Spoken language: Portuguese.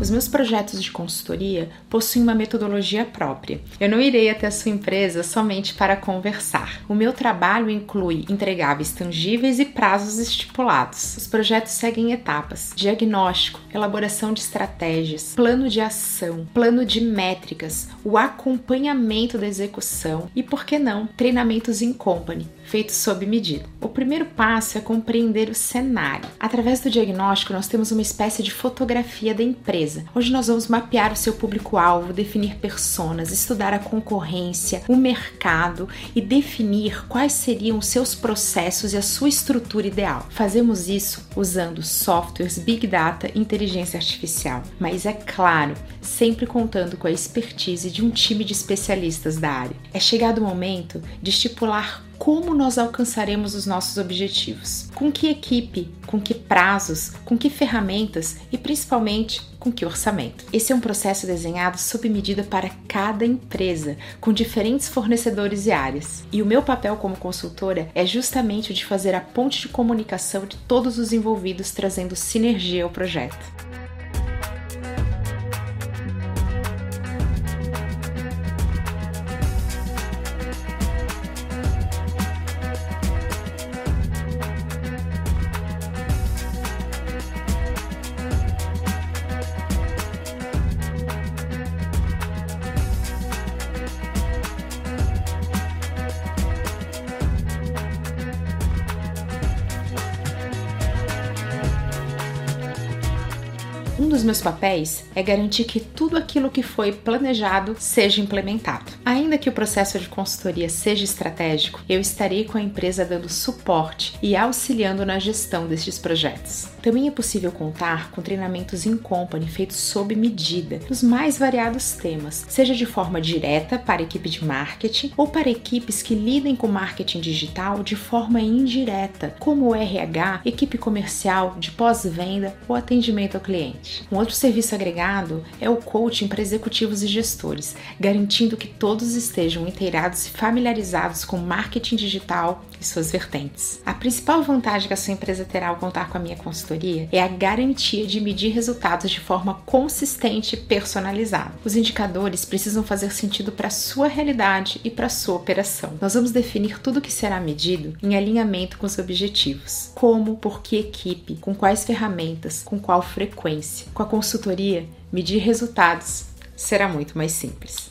Os meus projetos de consultoria possuem uma metodologia própria. Eu não irei até a sua empresa somente para conversar. O meu trabalho inclui entregáveis tangíveis e prazos estipulados. Os projetos seguem etapas: diagnóstico, elaboração de estratégias, plano de ação, plano de métricas, o acompanhamento da execução e, por que não, treinamentos em company, feitos sob medida. O primeiro passo é compreender o cenário. Através do diagnóstico, nós temos uma espécie de fotografia da empresa. Hoje nós vamos mapear o seu público-alvo, definir personas, estudar a concorrência, o mercado e definir quais seriam os seus processos e a sua estrutura ideal. Fazemos isso usando softwares, big data e inteligência artificial, mas é claro, sempre contando com a expertise de um time de especialistas da área. É chegado o momento de estipular como nós alcançaremos os nossos objetivos. Com que equipe, com que prazos, com que ferramentas e principalmente com que orçamento. Esse é um processo desenhado sob medida para cada empresa, com diferentes fornecedores e áreas. E o meu papel como consultora é justamente o de fazer a ponte de comunicação de todos os envolvidos, trazendo sinergia ao projeto. Um dos meus papéis é garantir que tudo aquilo que foi planejado seja implementado. Ainda que o processo de consultoria seja estratégico, eu estarei com a empresa dando suporte e auxiliando na gestão destes projetos. Também é possível contar com treinamentos em company feitos sob medida, nos mais variados temas, seja de forma direta para a equipe de marketing ou para equipes que lidem com marketing digital de forma indireta, como o RH, equipe comercial, de pós-venda ou atendimento ao cliente. Um outro serviço agregado é o coaching para executivos e gestores, garantindo que todos estejam inteirados e familiarizados com marketing digital e suas vertentes. A principal vantagem que a sua empresa terá ao contar com a minha consultoria é a garantia de medir resultados de forma consistente e personalizada. Os indicadores precisam fazer sentido para a sua realidade e para a sua operação. Nós vamos definir tudo o que será medido em alinhamento com os objetivos. Como, por que equipe, com quais ferramentas, com qual frequência. Com a consultoria, medir resultados será muito mais simples.